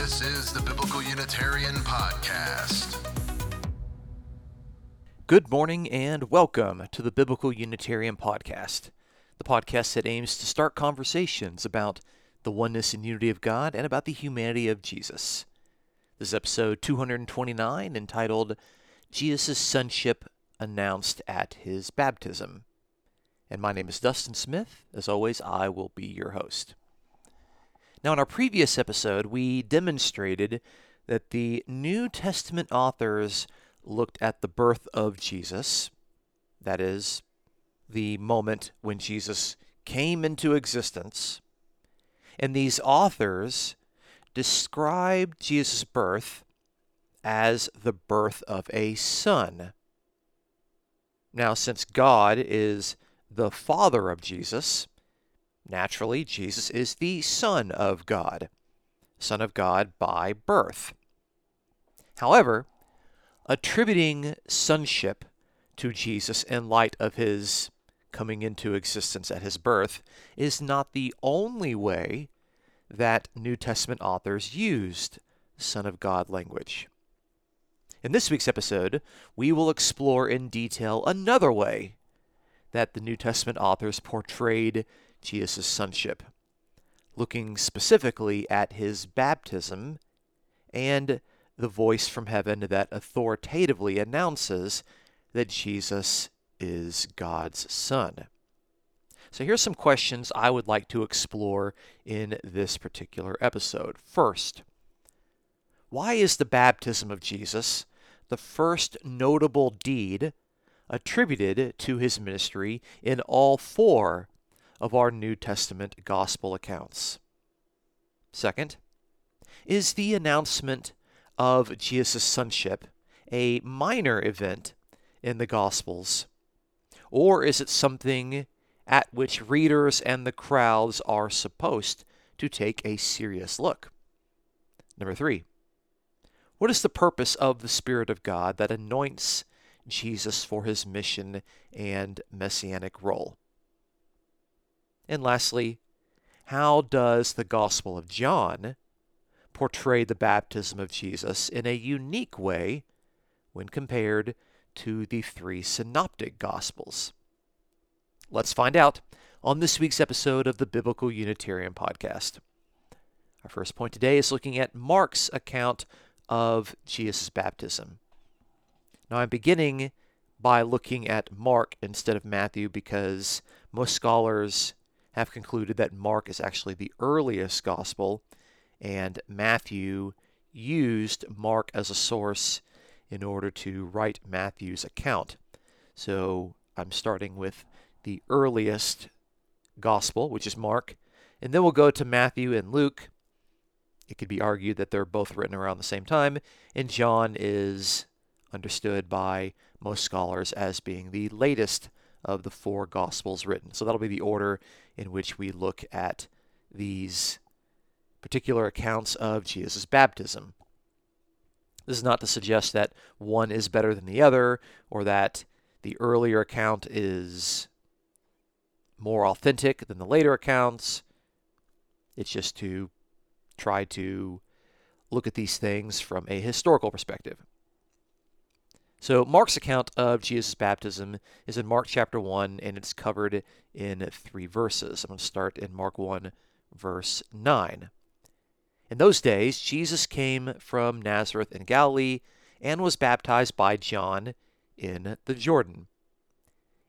This is the Biblical Unitarian Podcast. Good morning and welcome to the Biblical Unitarian Podcast, the podcast that aims to start conversations about the oneness and unity of God and about the humanity of Jesus. This is episode 229 entitled Jesus' Sonship Announced at His Baptism. And my name is Dustin Smith. As always, I will be your host. Now, in our previous episode, we demonstrated that the New Testament authors looked at the birth of Jesus, that is, the moment when Jesus came into existence, and these authors described Jesus' birth as the birth of a son. Now, since God is the father of Jesus, Naturally, Jesus is the Son of God, Son of God by birth. However, attributing sonship to Jesus in light of his coming into existence at his birth is not the only way that New Testament authors used Son of God language. In this week's episode, we will explore in detail another way that the New Testament authors portrayed Jesus' sonship, looking specifically at his baptism and the voice from heaven that authoritatively announces that Jesus is God's Son. So here's some questions I would like to explore in this particular episode. First, why is the baptism of Jesus the first notable deed attributed to his ministry in all four of our New Testament gospel accounts. Second, is the announcement of Jesus' sonship a minor event in the Gospels? Or is it something at which readers and the crowds are supposed to take a serious look? Number three, what is the purpose of the Spirit of God that anoints Jesus for his mission and messianic role? And lastly, how does the Gospel of John portray the baptism of Jesus in a unique way when compared to the three synoptic Gospels? Let's find out on this week's episode of the Biblical Unitarian Podcast. Our first point today is looking at Mark's account of Jesus' baptism. Now, I'm beginning by looking at Mark instead of Matthew because most scholars have concluded that Mark is actually the earliest gospel, and Matthew used Mark as a source in order to write Matthew's account. So I'm starting with the earliest gospel, which is Mark, and then we'll go to Matthew and Luke. It could be argued that they're both written around the same time, and John is understood by most scholars as being the latest of the four Gospels written. So that'll be the order in which we look at these particular accounts of Jesus' baptism. This is not to suggest that one is better than the other or that the earlier account is more authentic than the later accounts. It's just to try to look at these things from a historical perspective. So, Mark's account of Jesus' baptism is in Mark chapter 1, and it's covered in three verses. I'm going to start in Mark 1, verse 9. In those days, Jesus came from Nazareth in Galilee and was baptized by John in the Jordan.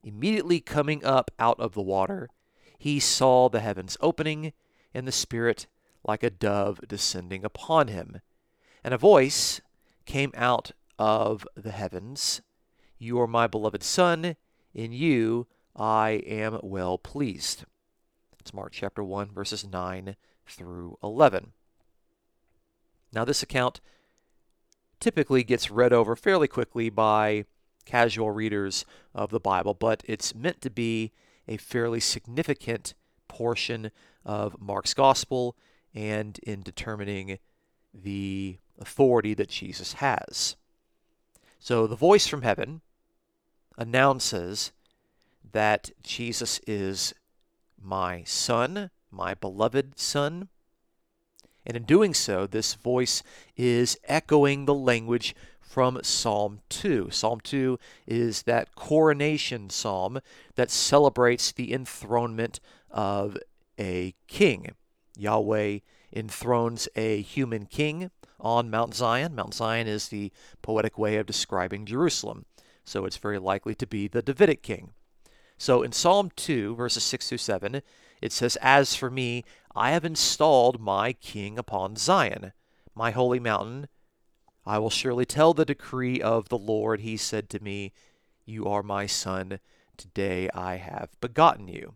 Immediately coming up out of the water, he saw the heavens opening and the Spirit like a dove descending upon him. And a voice came out of the heavens. You are my beloved Son. In you I am well pleased. It's Mark chapter 1, verses 9 through 11. Now, this account typically gets read over fairly quickly by casual readers of the Bible, but it's meant to be a fairly significant portion of Mark's gospel and in determining the authority that Jesus has. So the voice from heaven announces that Jesus is my son, my beloved son. And in doing so, this voice is echoing the language from Psalm 2. Psalm 2 is that coronation psalm that celebrates the enthronement of a king. Yahweh enthrones a human king on Mount Zion. Mount Zion is the poetic way of describing Jerusalem, so it's very likely to be the Davidic king. So in Psalm 2, verses 6 through 7, it says, As for me, I have installed my king upon Zion, my holy mountain. I will surely tell the decree of the Lord. He said to me, You are my son. Today I have begotten you.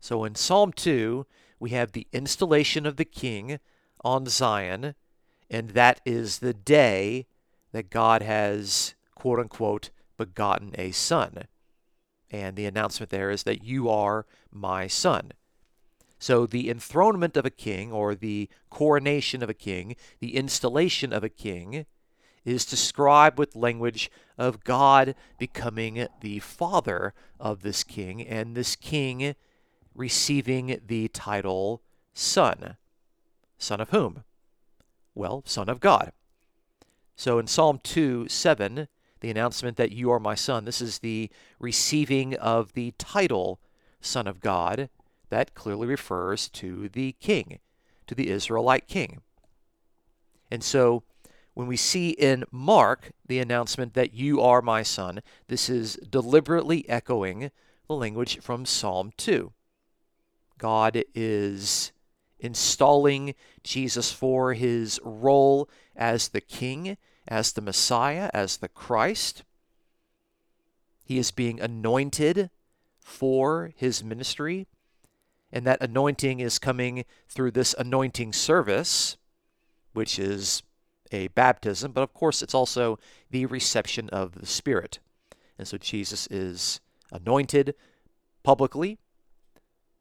So in Psalm 2, we have the installation of the king on Zion, and that is the day that God has, quote unquote, begotten a son. And the announcement there is that you are my son. So the enthronement of a king, or the coronation of a king, the installation of a king, is described with language of God becoming the father of this king, and this king receiving the title son. Son of whom? Well, Son of God. So in Psalm 2 7, the announcement that you are my son, this is the receiving of the title Son of God that clearly refers to the king, to the Israelite king. And so when we see in Mark the announcement that you are my son, this is deliberately echoing the language from Psalm 2. God is installing Jesus for his role as the king, as the Messiah, as the Christ. He is being anointed for his ministry and that anointing is coming through this anointing service, which is a baptism, but of course it's also the reception of the Spirit. And so Jesus is anointed publicly,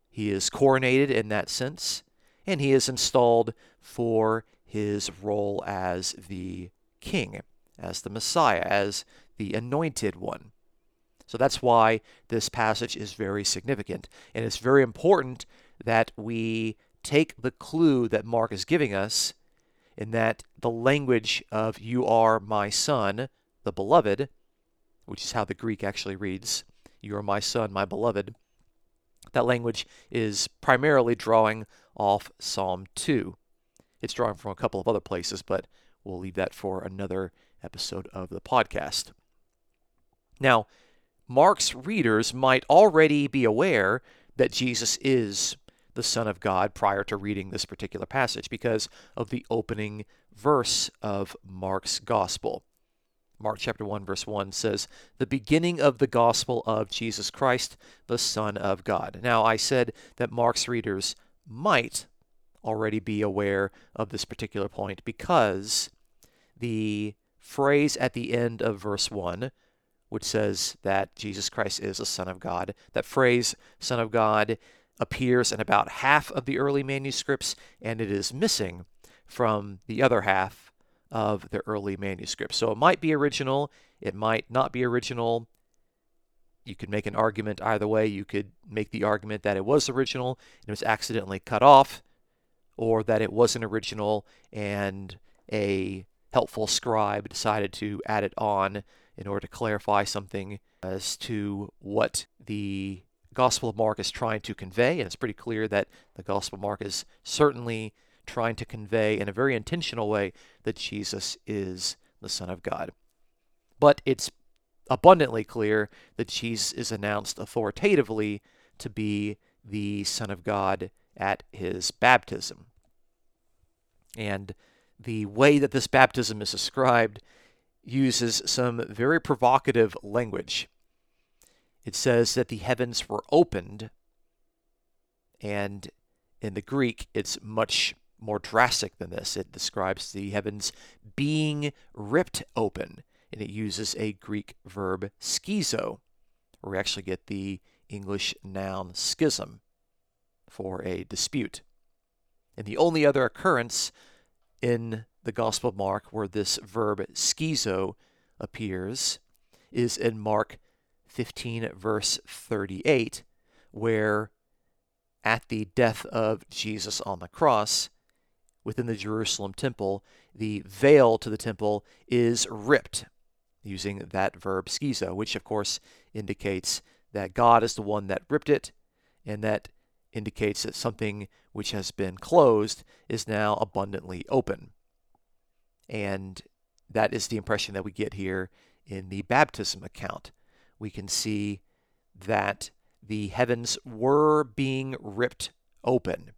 he is coronated in that sense, and he is installed for his role as the king, as the Messiah, as the anointed one. So that's why this passage is very significant. And it's very important that we take the clue that Mark is giving us in that the language of you are my son, the beloved, which is how the Greek actually reads, you are my son, my beloved. That language is primarily drawing off Psalm 2. It's drawing from a couple of other places, but we'll leave that for another episode of the podcast. Now, Mark's readers might already be aware that Jesus is the Son of God prior to reading this particular passage because of the opening verse of Mark's Gospel. Mark chapter 1 verse 1 says, "The beginning of the gospel of Jesus Christ, the Son of God." Now, I said that Mark's readers might already be aware of this particular point because the phrase at the end of verse 1 which says that Jesus Christ is the Son of God. That phrase, Son of God, appears in about half of the early manuscripts, and it is missing from the other half of the early manuscripts. So it might be original, it might not be original. You could make an argument either way. You could make the argument that it was original and it was accidentally cut off, or that it wasn't original and a helpful scribe decided to add it on in order to clarify something as to what the Gospel of Mark is trying to convey. And it's pretty clear that the Gospel of Mark is certainly trying to convey in a very intentional way that Jesus is the Son of God. But it's abundantly clear that Jesus is announced authoritatively to be the Son of God at his baptism. And the way that this baptism is described uses some very provocative language. It says that the heavens were opened, and in the Greek, it's much more drastic than this. It describes the heavens being ripped open, and it uses a Greek verb schizo, where we actually get the English noun schism for a dispute. And the only other occurrence in the Gospel of Mark where this verb schizo appears is in Mark 15, verse 38, where at the death of Jesus on the cross, within the Jerusalem temple, the veil to the temple is ripped, using that verb schizo, which of course indicates that God is the one that ripped it, and that indicates that something which has been closed is now abundantly open. And that is the impression that we get here in the baptism account. We can see that the heavens were being ripped open.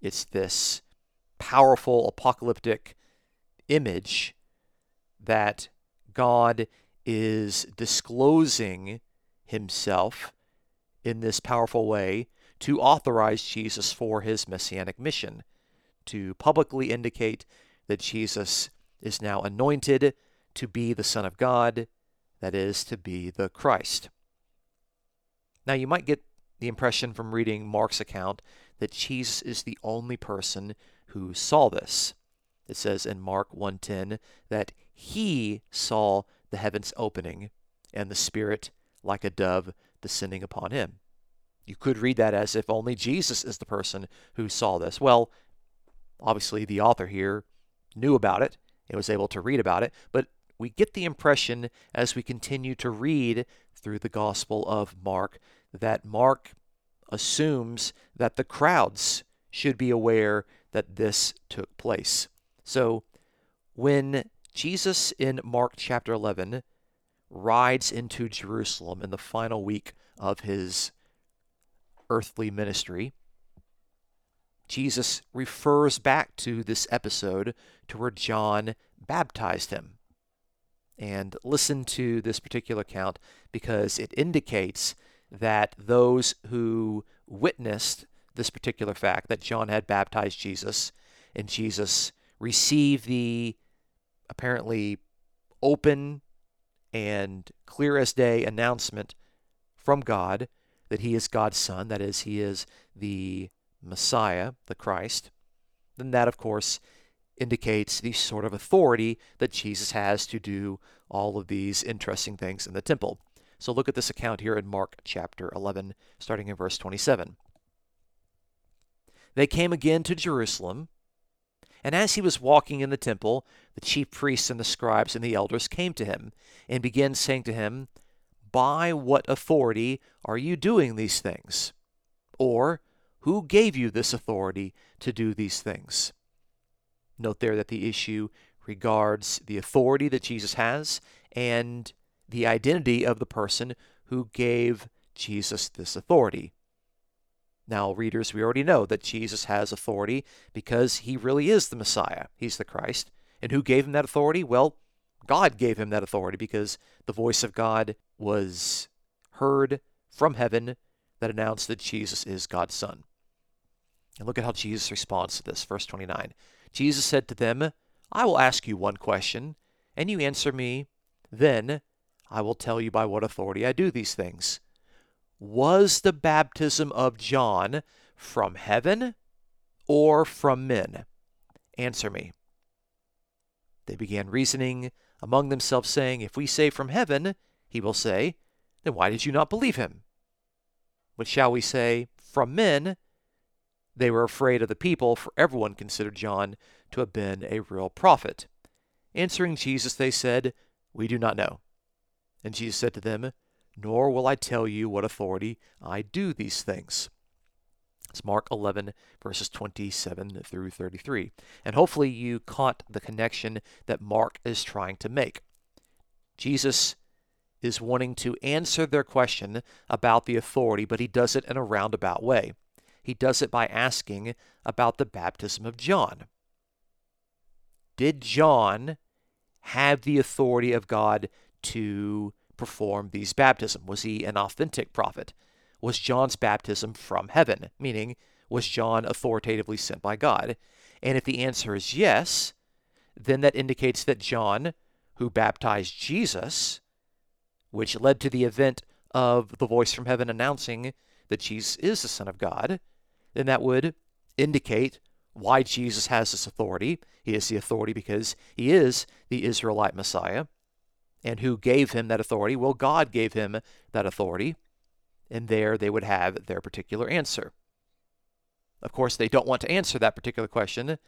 It's this powerful apocalyptic image that God is disclosing himself in this powerful way to authorize Jesus for his messianic mission, to publicly indicate that Jesus is now anointed to be the Son of God, that is, to be the Christ. Now, you might get the impression from reading Mark's account that Jesus is the only person who saw this. It says in Mark 1:10 that he saw the heavens opening and the Spirit like a dove descending upon him. You could read that as if only Jesus is the person who saw this. Well, obviously, the author here knew about it and was able to read about it, but we get the impression as we continue to read through the Gospel of Mark that Mark assumes that the crowds should be aware that this took place. So, when Jesus in Mark chapter 11 rides into Jerusalem in the final week of his earthly ministry, Jesus refers back to this episode to where John baptized him. And listen to this particular account because it indicates that those who witnessed this particular fact that John had baptized Jesus and Jesus received the apparently open and clear as day announcement from God that he is God's son, that is, he is the Messiah, the Christ, then that, of course, indicates the sort of authority that Jesus has to do all of these interesting things in the temple. So look at this account here in Mark chapter 11, starting in verse 27. They came again to Jerusalem, and as he was walking in the temple, the chief priests and the scribes and the elders came to him and began saying to him, By what authority are you doing these things? Or, who gave you this authority to do these things? Note there that the issue regards the authority that Jesus has and the identity of the person who gave Jesus this authority. Now, readers, we already know that Jesus has authority because he really is the Messiah. He's the Christ. And who gave him that authority? Well, God gave him that authority because the voice of God was heard from heaven that announced that Jesus is God's Son. And look at how Jesus responds to this. Verse 29. Jesus said to them, I will ask you one question, and you answer me. Then I will tell you by what authority I do these things. Was the baptism of John from heaven or from men? Answer me. They began reasoning among themselves, saying, If we say from heaven, he will say, Then why did you not believe him? But shall we say, From men? They were afraid of the people, for everyone considered John to have been a real prophet. Answering Jesus, they said, We do not know. And Jesus said to them, Nor will I tell you what authority I do these things. It's Mark 11, verses 27 through 33. And hopefully you caught the connection that Mark is trying to make. Jesus is wanting to answer their question about the authority, but he does it in a roundabout way. He does it by asking about the baptism of John. Did John have the authority of God to perform these baptisms? Was he an authentic prophet? Was John's baptism from heaven? Meaning, was John authoritatively sent by God? And if the answer is yes, then that indicates that John, who baptized Jesus, which led to the event of the voice from heaven announcing that Jesus is the Son of God, then that would indicate why Jesus has this authority. He has the authority because he is the Israelite Messiah. And who gave him that authority? Well, God gave him that authority. And there they would have their particular answer. Of course, they don't want to answer that particular question,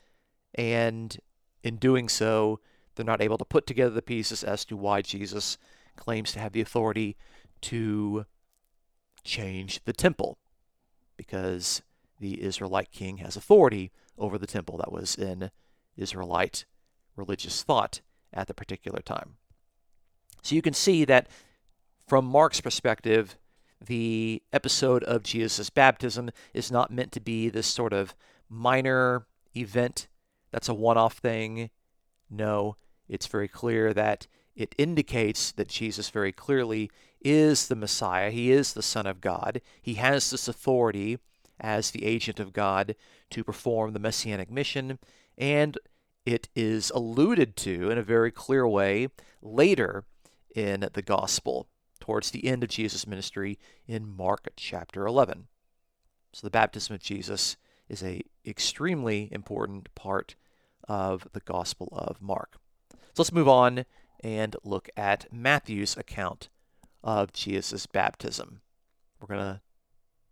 And in doing so, they're not able to put together the pieces as to why Jesus claims to have the authority to change the temple, because the Israelite king has authority over the temple. That was in Israelite religious thought at the particular time. So you can see that from Mark's perspective, the episode of Jesus' baptism is not meant to be this sort of minor event that's a one off thing. No, it's very clear that it indicates that Jesus very clearly is the Messiah. He is the Son of God. He has this authority as the agent of God to perform the messianic mission, and it is alluded to in a very clear way later in the gospel towards the end of Jesus' ministry in Mark chapter 11. So the baptism of Jesus is a extremely important part of the gospel of Mark. So let's move on and look at Matthew's account of Jesus' baptism. We're going to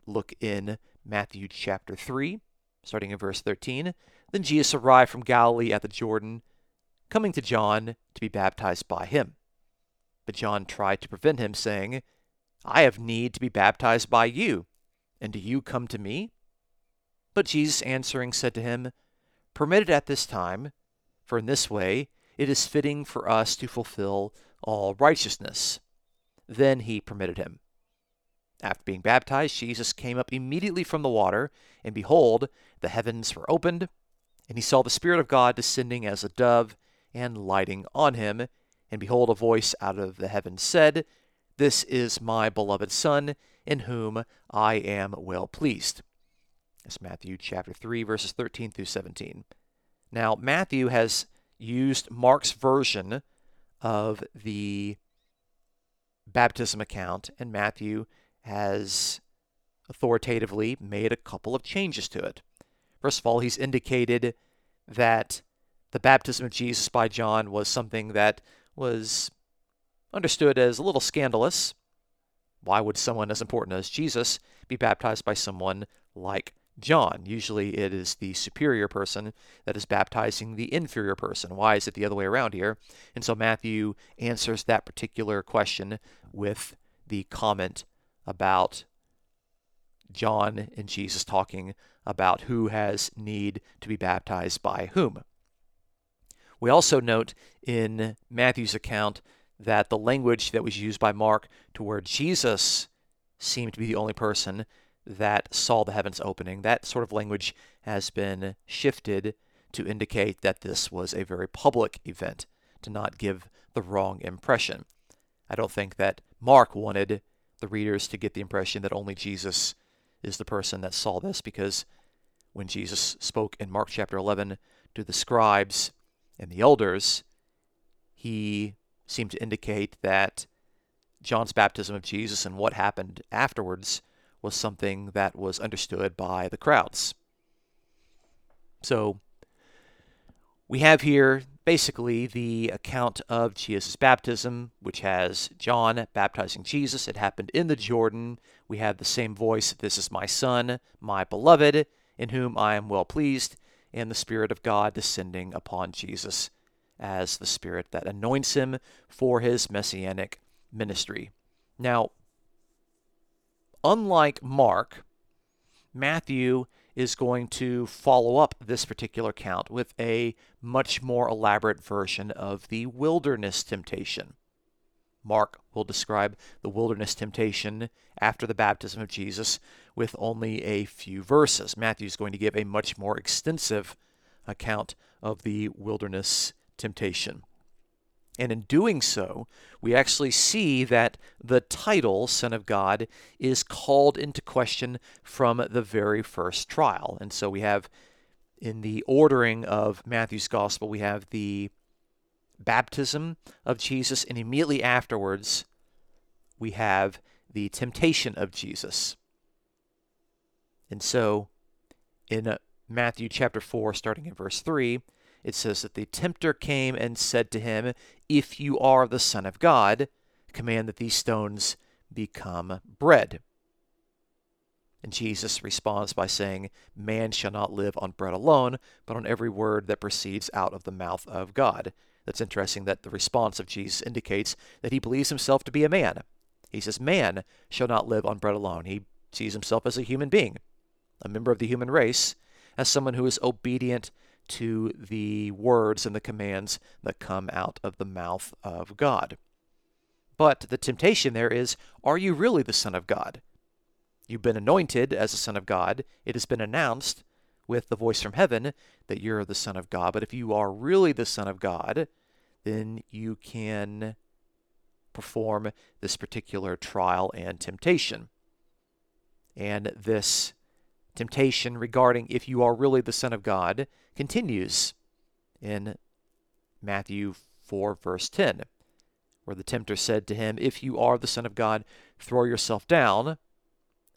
look in Matthew chapter 3, starting in verse 13. Then Jesus arrived from Galilee at the Jordan, coming to John to be baptized by him. But John tried to prevent him, saying, I have need to be baptized by you, and do you come to me? But Jesus answering said to him, Permit it at this time, for in this way it is fitting for us to fulfill all righteousness. Then he permitted him. After being baptized, Jesus came up immediately from the water, and behold, the heavens were opened, and he saw the Spirit of God descending as a dove and lighting on him. And behold, a voice out of the heavens said, This is my beloved Son, in whom I am well pleased. That's Matthew chapter 3, verses 13 through 17. Now, Matthew has used Mark's version of the baptism account, and Matthew has authoritatively made a couple of changes to it. First of all, he's indicated that the baptism of Jesus by John was something that was understood as a little scandalous. Why would someone as important as Jesus be baptized by someone like John? Usually it is the superior person that is baptizing the inferior person. Why is it the other way around here? And so Matthew answers that particular question with the comment about John and Jesus talking about who has need to be baptized by whom. We also note in Matthew's account that the language that was used by Mark to where Jesus seemed to be the only person that saw the heavens opening, that sort of language has been shifted to indicate that this was a very public event, to not give the wrong impression. I don't think that Mark wanted the readers to get the impression that only Jesus is the person that saw this because when Jesus spoke in Mark chapter 11 to the scribes and the elders, he seemed to indicate that John's baptism of Jesus and what happened afterwards was something that was understood by the crowds. So we have here basically the account of Jesus' baptism, which has John baptizing Jesus. It happened in the Jordan. We have the same voice This is my Son, my beloved, in whom I am well pleased, and the Spirit of God descending upon Jesus as the Spirit that anoints him for his messianic ministry. Now, unlike Mark, Matthew is going to follow up this particular account with a much more elaborate version of the wilderness temptation. Mark will describe the wilderness temptation after the baptism of Jesus with only a few verses. Matthew is going to give a much more extensive account of the wilderness temptation. And in doing so, we actually see that the title, Son of God, is called into question from the very first trial. And so we have, in the ordering of Matthew's Gospel, we have the baptism of Jesus, and immediately afterwards, we have the temptation of Jesus. And so, in uh, Matthew chapter 4, starting in verse 3, it says that the tempter came and said to him, If you are the Son of God, command that these stones become bread. And Jesus responds by saying, Man shall not live on bread alone, but on every word that proceeds out of the mouth of God. That's interesting that the response of Jesus indicates that he believes himself to be a man. He says, Man shall not live on bread alone. He sees himself as a human being, a member of the human race, as someone who is obedient to the words and the commands that come out of the mouth of God. But the temptation there is are you really the Son of God? You've been anointed as the Son of God. It has been announced with the voice from heaven that you're the Son of God. But if you are really the Son of God, then you can perform this particular trial and temptation. And this temptation regarding if you are really the Son of God continues in Matthew 4, verse 10, where the tempter said to him, If you are the Son of God, throw yourself down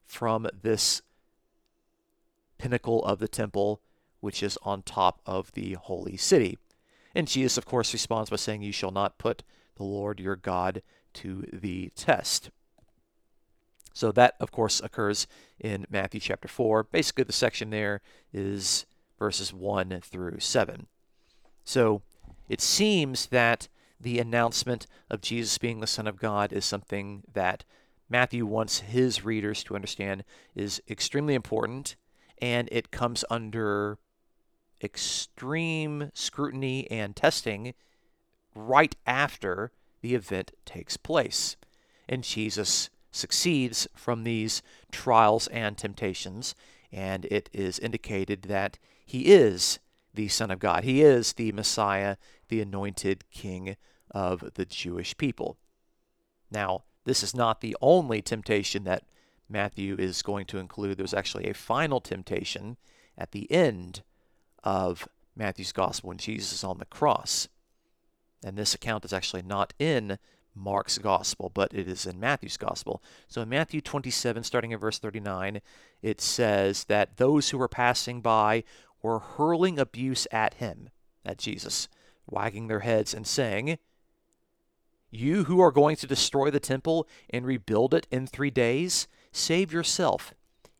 from this pinnacle of the temple, which is on top of the holy city. And Jesus, of course, responds by saying, You shall not put the Lord your God to the test. So that, of course, occurs in Matthew chapter 4. Basically, the section there is verses 1 through 7. So it seems that the announcement of Jesus being the Son of God is something that Matthew wants his readers to understand is extremely important, and it comes under extreme scrutiny and testing right after the event takes place. And Jesus succeeds from these trials and temptations, and it is indicated that he is the Son of God. He is the Messiah, the anointed King of the Jewish people. Now, this is not the only temptation that Matthew is going to include. There's actually a final temptation at the end of Matthew's gospel when Jesus is on the cross. And this account is actually not in Mark's gospel, but it is in Matthew's gospel. So in Matthew 27, starting in verse 39, it says that those who were passing by were hurling abuse at him, at Jesus, wagging their heads and saying, You who are going to destroy the temple and rebuild it in three days, save yourself.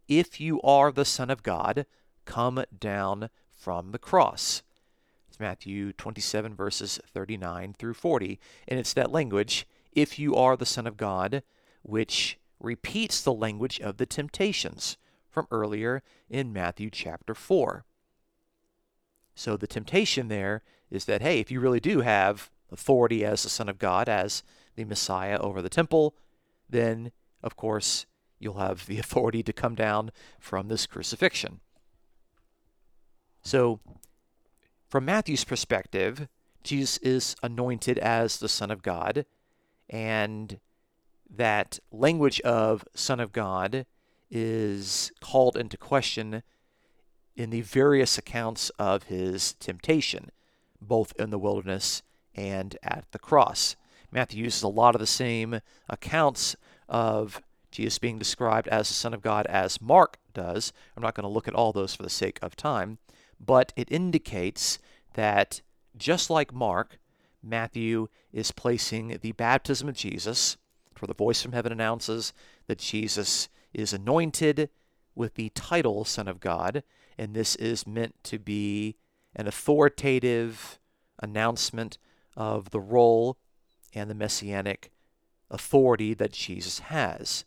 If you are the Son of God, come down from the cross. It's Matthew 27, verses 39 through 40. And it's that language, if you are the Son of God, which repeats the language of the temptations from earlier in Matthew chapter 4. So the temptation there is that, hey, if you really do have authority as the Son of God, as the Messiah over the temple, then, of course, you'll have the authority to come down from this crucifixion. So from Matthew's perspective, Jesus is anointed as the Son of God, and that language of Son of God is called into question in the various accounts of his temptation, both in the wilderness and at the cross. Matthew uses a lot of the same accounts of Jesus being described as the Son of God as Mark does. I'm not going to look at all those for the sake of time but it indicates that just like Mark, Matthew is placing the baptism of Jesus, for the voice from heaven announces that Jesus is anointed with the title Son of God, and this is meant to be an authoritative announcement of the role and the messianic authority that Jesus has.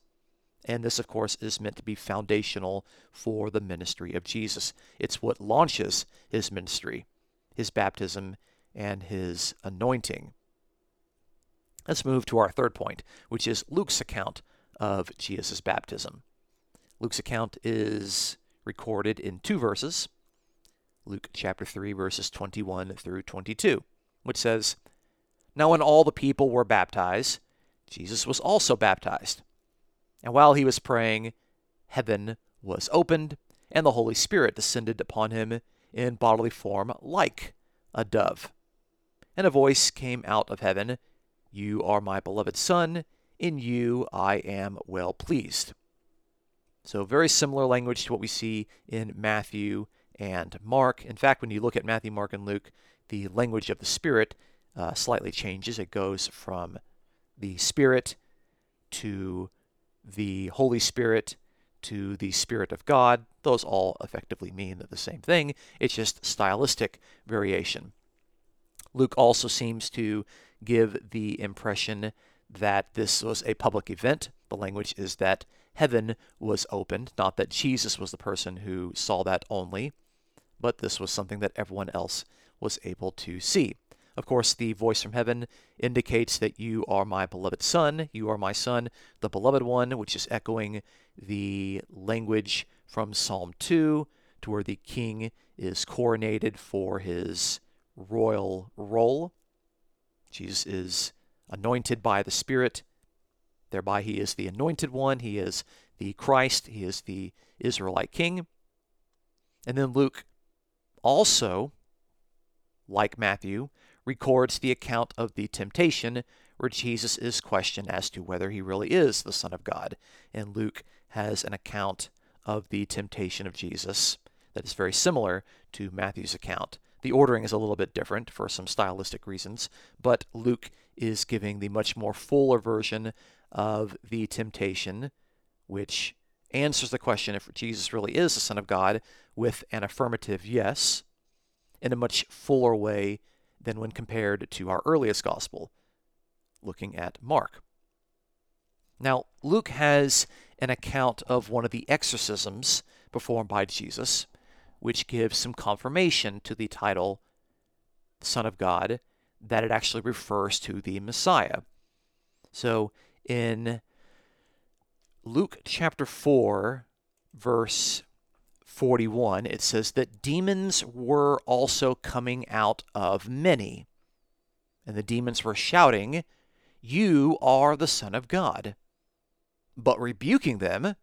And this, of course, is meant to be foundational for the ministry of Jesus. It's what launches his ministry, his baptism, and his anointing. Let's move to our third point, which is Luke's account of Jesus' baptism. Luke's account is recorded in two verses Luke chapter 3, verses 21 through 22, which says, Now when all the people were baptized, Jesus was also baptized. And while he was praying, heaven was opened, and the Holy Spirit descended upon him in bodily form like a dove. And a voice came out of heaven You are my beloved Son, in you I am well pleased. So, very similar language to what we see in Matthew and Mark. In fact, when you look at Matthew, Mark, and Luke, the language of the Spirit uh, slightly changes. It goes from the Spirit to the Holy Spirit to the Spirit of God. Those all effectively mean the same thing. It's just stylistic variation. Luke also seems to give the impression that this was a public event. The language is that heaven was opened, not that Jesus was the person who saw that only, but this was something that everyone else was able to see. Of course, the voice from heaven indicates that you are my beloved son, you are my son, the beloved one, which is echoing the language from Psalm 2, to where the king is coronated for his royal role. Jesus is anointed by the Spirit. Thereby, he is the anointed one. He is the Christ. He is the Israelite king. And then Luke also, like Matthew, records the account of the temptation where Jesus is questioned as to whether he really is the Son of God. And Luke has an account of the temptation of Jesus that is very similar to Matthew's account. The ordering is a little bit different for some stylistic reasons, but Luke is giving the much more fuller version of the temptation, which answers the question if Jesus really is the Son of God with an affirmative yes in a much fuller way than when compared to our earliest gospel, looking at Mark. Now, Luke has an account of one of the exorcisms performed by Jesus, which gives some confirmation to the title Son of God that it actually refers to the Messiah. So in Luke chapter 4, verse 41, it says that demons were also coming out of many. And the demons were shouting, You are the Son of God. But rebuking them,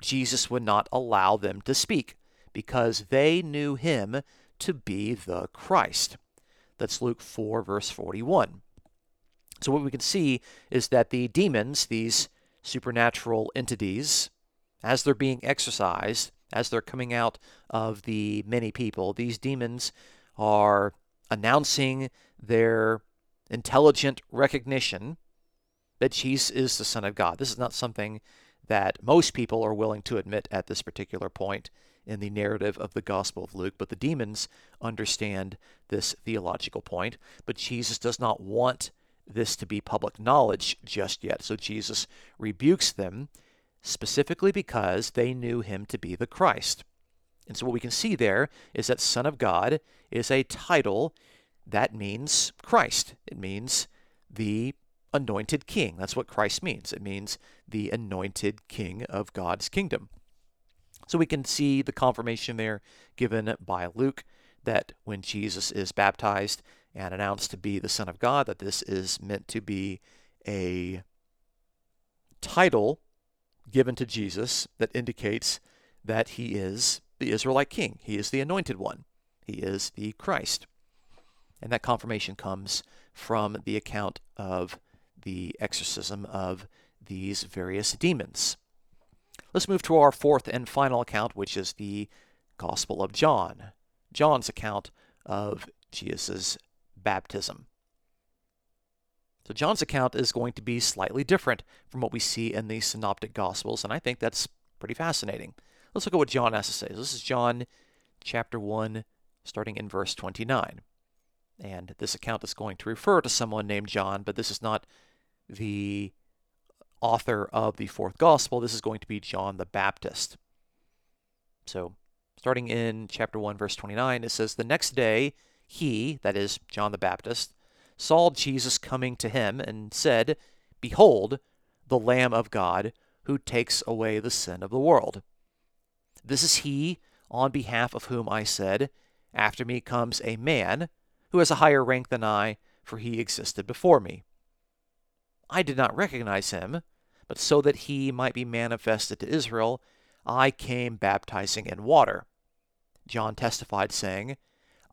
Jesus would not allow them to speak, because they knew him to be the Christ. That's Luke 4, verse 41. So, what we can see is that the demons, these supernatural entities, as they're being exorcised, as they're coming out of the many people, these demons are announcing their intelligent recognition that Jesus is the Son of God. This is not something that most people are willing to admit at this particular point in the narrative of the Gospel of Luke, but the demons understand this theological point. But Jesus does not want this to be public knowledge just yet. So Jesus rebukes them specifically because they knew him to be the Christ. And so what we can see there is that Son of God is a title that means Christ. It means the anointed king. That's what Christ means. It means the anointed king of God's kingdom. So we can see the confirmation there given by Luke that when Jesus is baptized and announced to be the Son of God, that this is meant to be a title given to Jesus that indicates that he is the Israelite king. He is the anointed one. He is the Christ. And that confirmation comes from the account of the exorcism of these various demons. Let's move to our fourth and final account, which is the Gospel of John, John's account of Jesus' baptism. So, John's account is going to be slightly different from what we see in the Synoptic Gospels, and I think that's pretty fascinating. Let's look at what John has to say. This is John chapter 1, starting in verse 29. And this account is going to refer to someone named John, but this is not the author of the fourth gospel. This is going to be John the Baptist. So, starting in chapter 1, verse 29, it says, The next day, he, that is, John the Baptist, saw Jesus coming to him and said, Behold, the Lamb of God who takes away the sin of the world. This is he on behalf of whom I said, After me comes a man who has a higher rank than I, for he existed before me. I did not recognize him, but so that he might be manifested to Israel, I came baptizing in water. John testified, saying,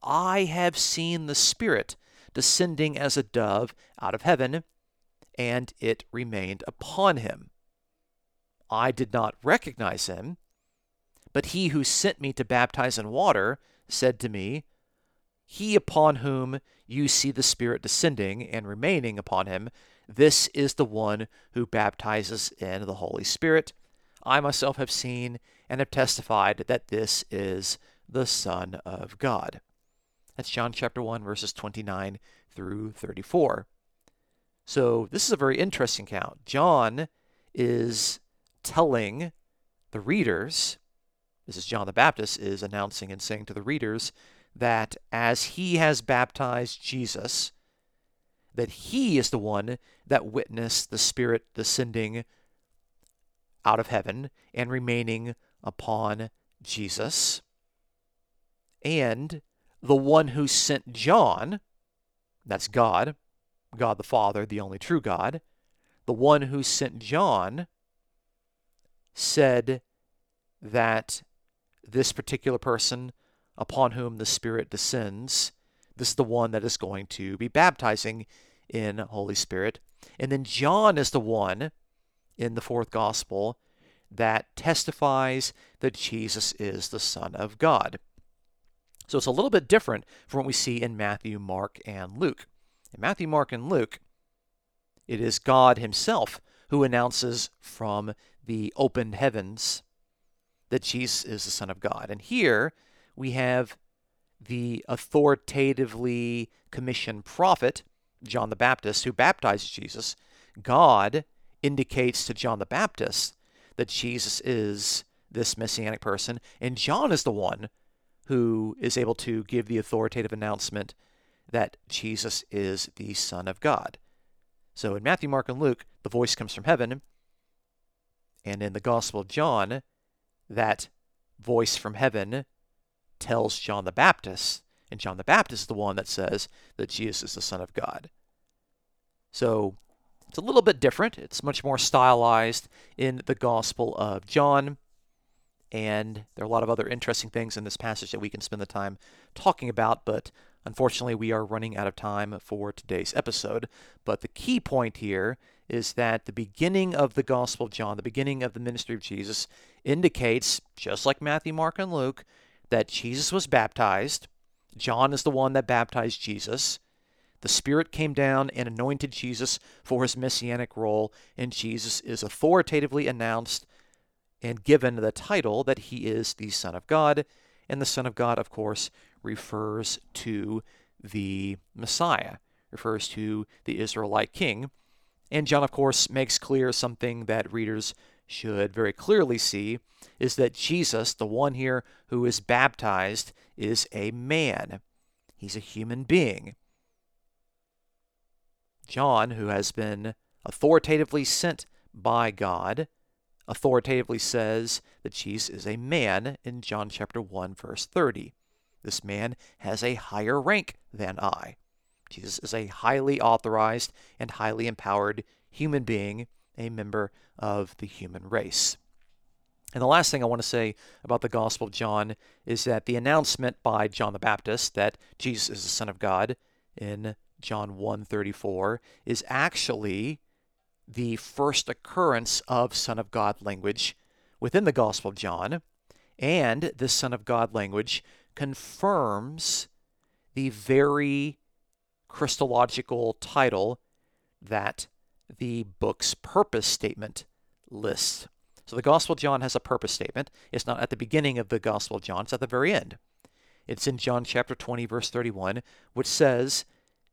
I have seen the Spirit descending as a dove out of heaven, and it remained upon him. I did not recognize him, but he who sent me to baptize in water said to me, He upon whom you see the Spirit descending and remaining upon him, this is the one who baptizes in the Holy Spirit. I myself have seen and have testified that this is the Son of God. That's John chapter 1, verses 29 through 34. So this is a very interesting account. John is telling the readers, this is John the Baptist, is announcing and saying to the readers that as he has baptized Jesus, that he is the one that witnessed the Spirit descending out of heaven and remaining upon Jesus. And the one who sent John, that's God, God the Father, the only true God, the one who sent John said that this particular person upon whom the Spirit descends, this is the one that is going to be baptizing in Holy Spirit. And then John is the one in the fourth gospel that testifies that Jesus is the Son of God. So it's a little bit different from what we see in Matthew, Mark, and Luke. In Matthew, Mark, and Luke, it is God Himself who announces from the opened heavens that Jesus is the Son of God. And here we have the authoritatively commissioned prophet, John the Baptist, who baptized Jesus. God indicates to John the Baptist that Jesus is this messianic person, and John is the one who is able to give the authoritative announcement that Jesus is the Son of God. So in Matthew, Mark, and Luke, the voice comes from heaven, and in the Gospel of John, that voice from heaven tells John the Baptist, and John the Baptist is the one that says that Jesus is the Son of God. So it's a little bit different. It's much more stylized in the Gospel of John. And there are a lot of other interesting things in this passage that we can spend the time talking about, but unfortunately, we are running out of time for today's episode. But the key point here is that the beginning of the Gospel of John, the beginning of the ministry of Jesus, indicates, just like Matthew, Mark, and Luke, that Jesus was baptized. John is the one that baptized Jesus. The Spirit came down and anointed Jesus for his messianic role, and Jesus is authoritatively announced and given the title that he is the Son of God. And the Son of God, of course, refers to the Messiah, refers to the Israelite king. And John, of course, makes clear something that readers should very clearly see is that Jesus, the one here who is baptized, is a man. He's a human being. John, who has been authoritatively sent by God, authoritatively says that Jesus is a man in John chapter 1 verse 30. This man has a higher rank than I. Jesus is a highly authorized and highly empowered human being, a member of the human race. And the last thing I want to say about the Gospel of John is that the announcement by John the Baptist that Jesus is the Son of God in John 1:34 is actually the first occurrence of Son of God language within the Gospel of John, and this Son of God language confirms the very Christological title that the book's purpose statement lists. So the Gospel of John has a purpose statement. It's not at the beginning of the Gospel of John, it's at the very end. It's in John chapter 20, verse 31, which says,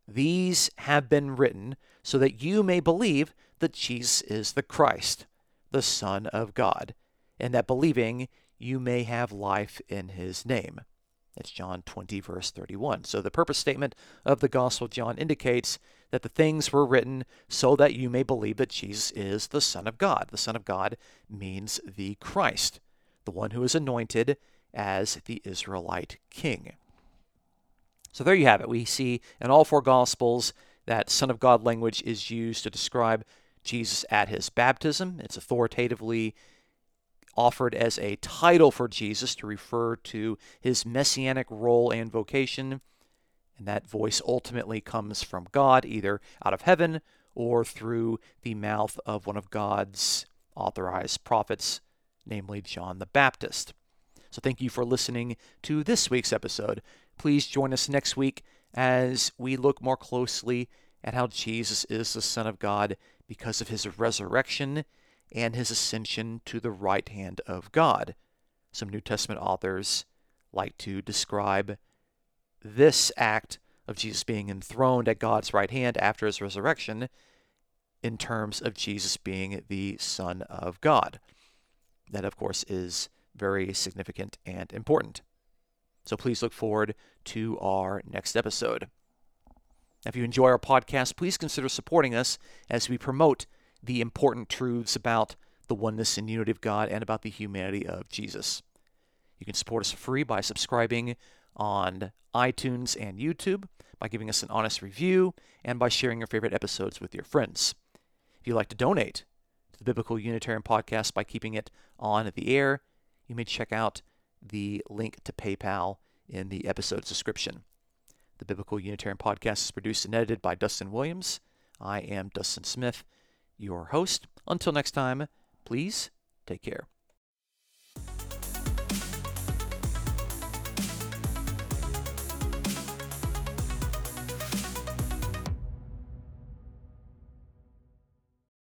These have been written so that you may believe that Jesus is the Christ, the Son of God, and that believing you may have life in his name. That's John 20, verse 31. So the purpose statement of the Gospel of John indicates that the things were written so that you may believe that Jesus is the Son of God. The Son of God means the Christ, the one who is anointed as the Israelite king. So there you have it. We see in all four Gospels that Son of God language is used to describe Jesus at his baptism. It's authoritatively offered as a title for Jesus to refer to his messianic role and vocation. And that voice ultimately comes from God, either out of heaven or through the mouth of one of God's authorized prophets, namely John the Baptist. So thank you for listening to this week's episode. Please join us next week as we look more closely at how Jesus is the Son of God because of his resurrection and his ascension to the right hand of God. Some New Testament authors like to describe this act of Jesus being enthroned at God's right hand after his resurrection in terms of Jesus being the Son of God. That, of course, is very significant and important. So please look forward to our next episode. If you enjoy our podcast, please consider supporting us as we promote the important truths about the oneness and unity of God and about the humanity of Jesus. You can support us free by subscribing on iTunes and YouTube, by giving us an honest review, and by sharing your favorite episodes with your friends. If you'd like to donate to the Biblical Unitarian Podcast by keeping it on the air, you may check out the link to PayPal in the episode's description. The Biblical Unitarian Podcast is produced and edited by Dustin Williams. I am Dustin Smith, your host. Until next time, please take care.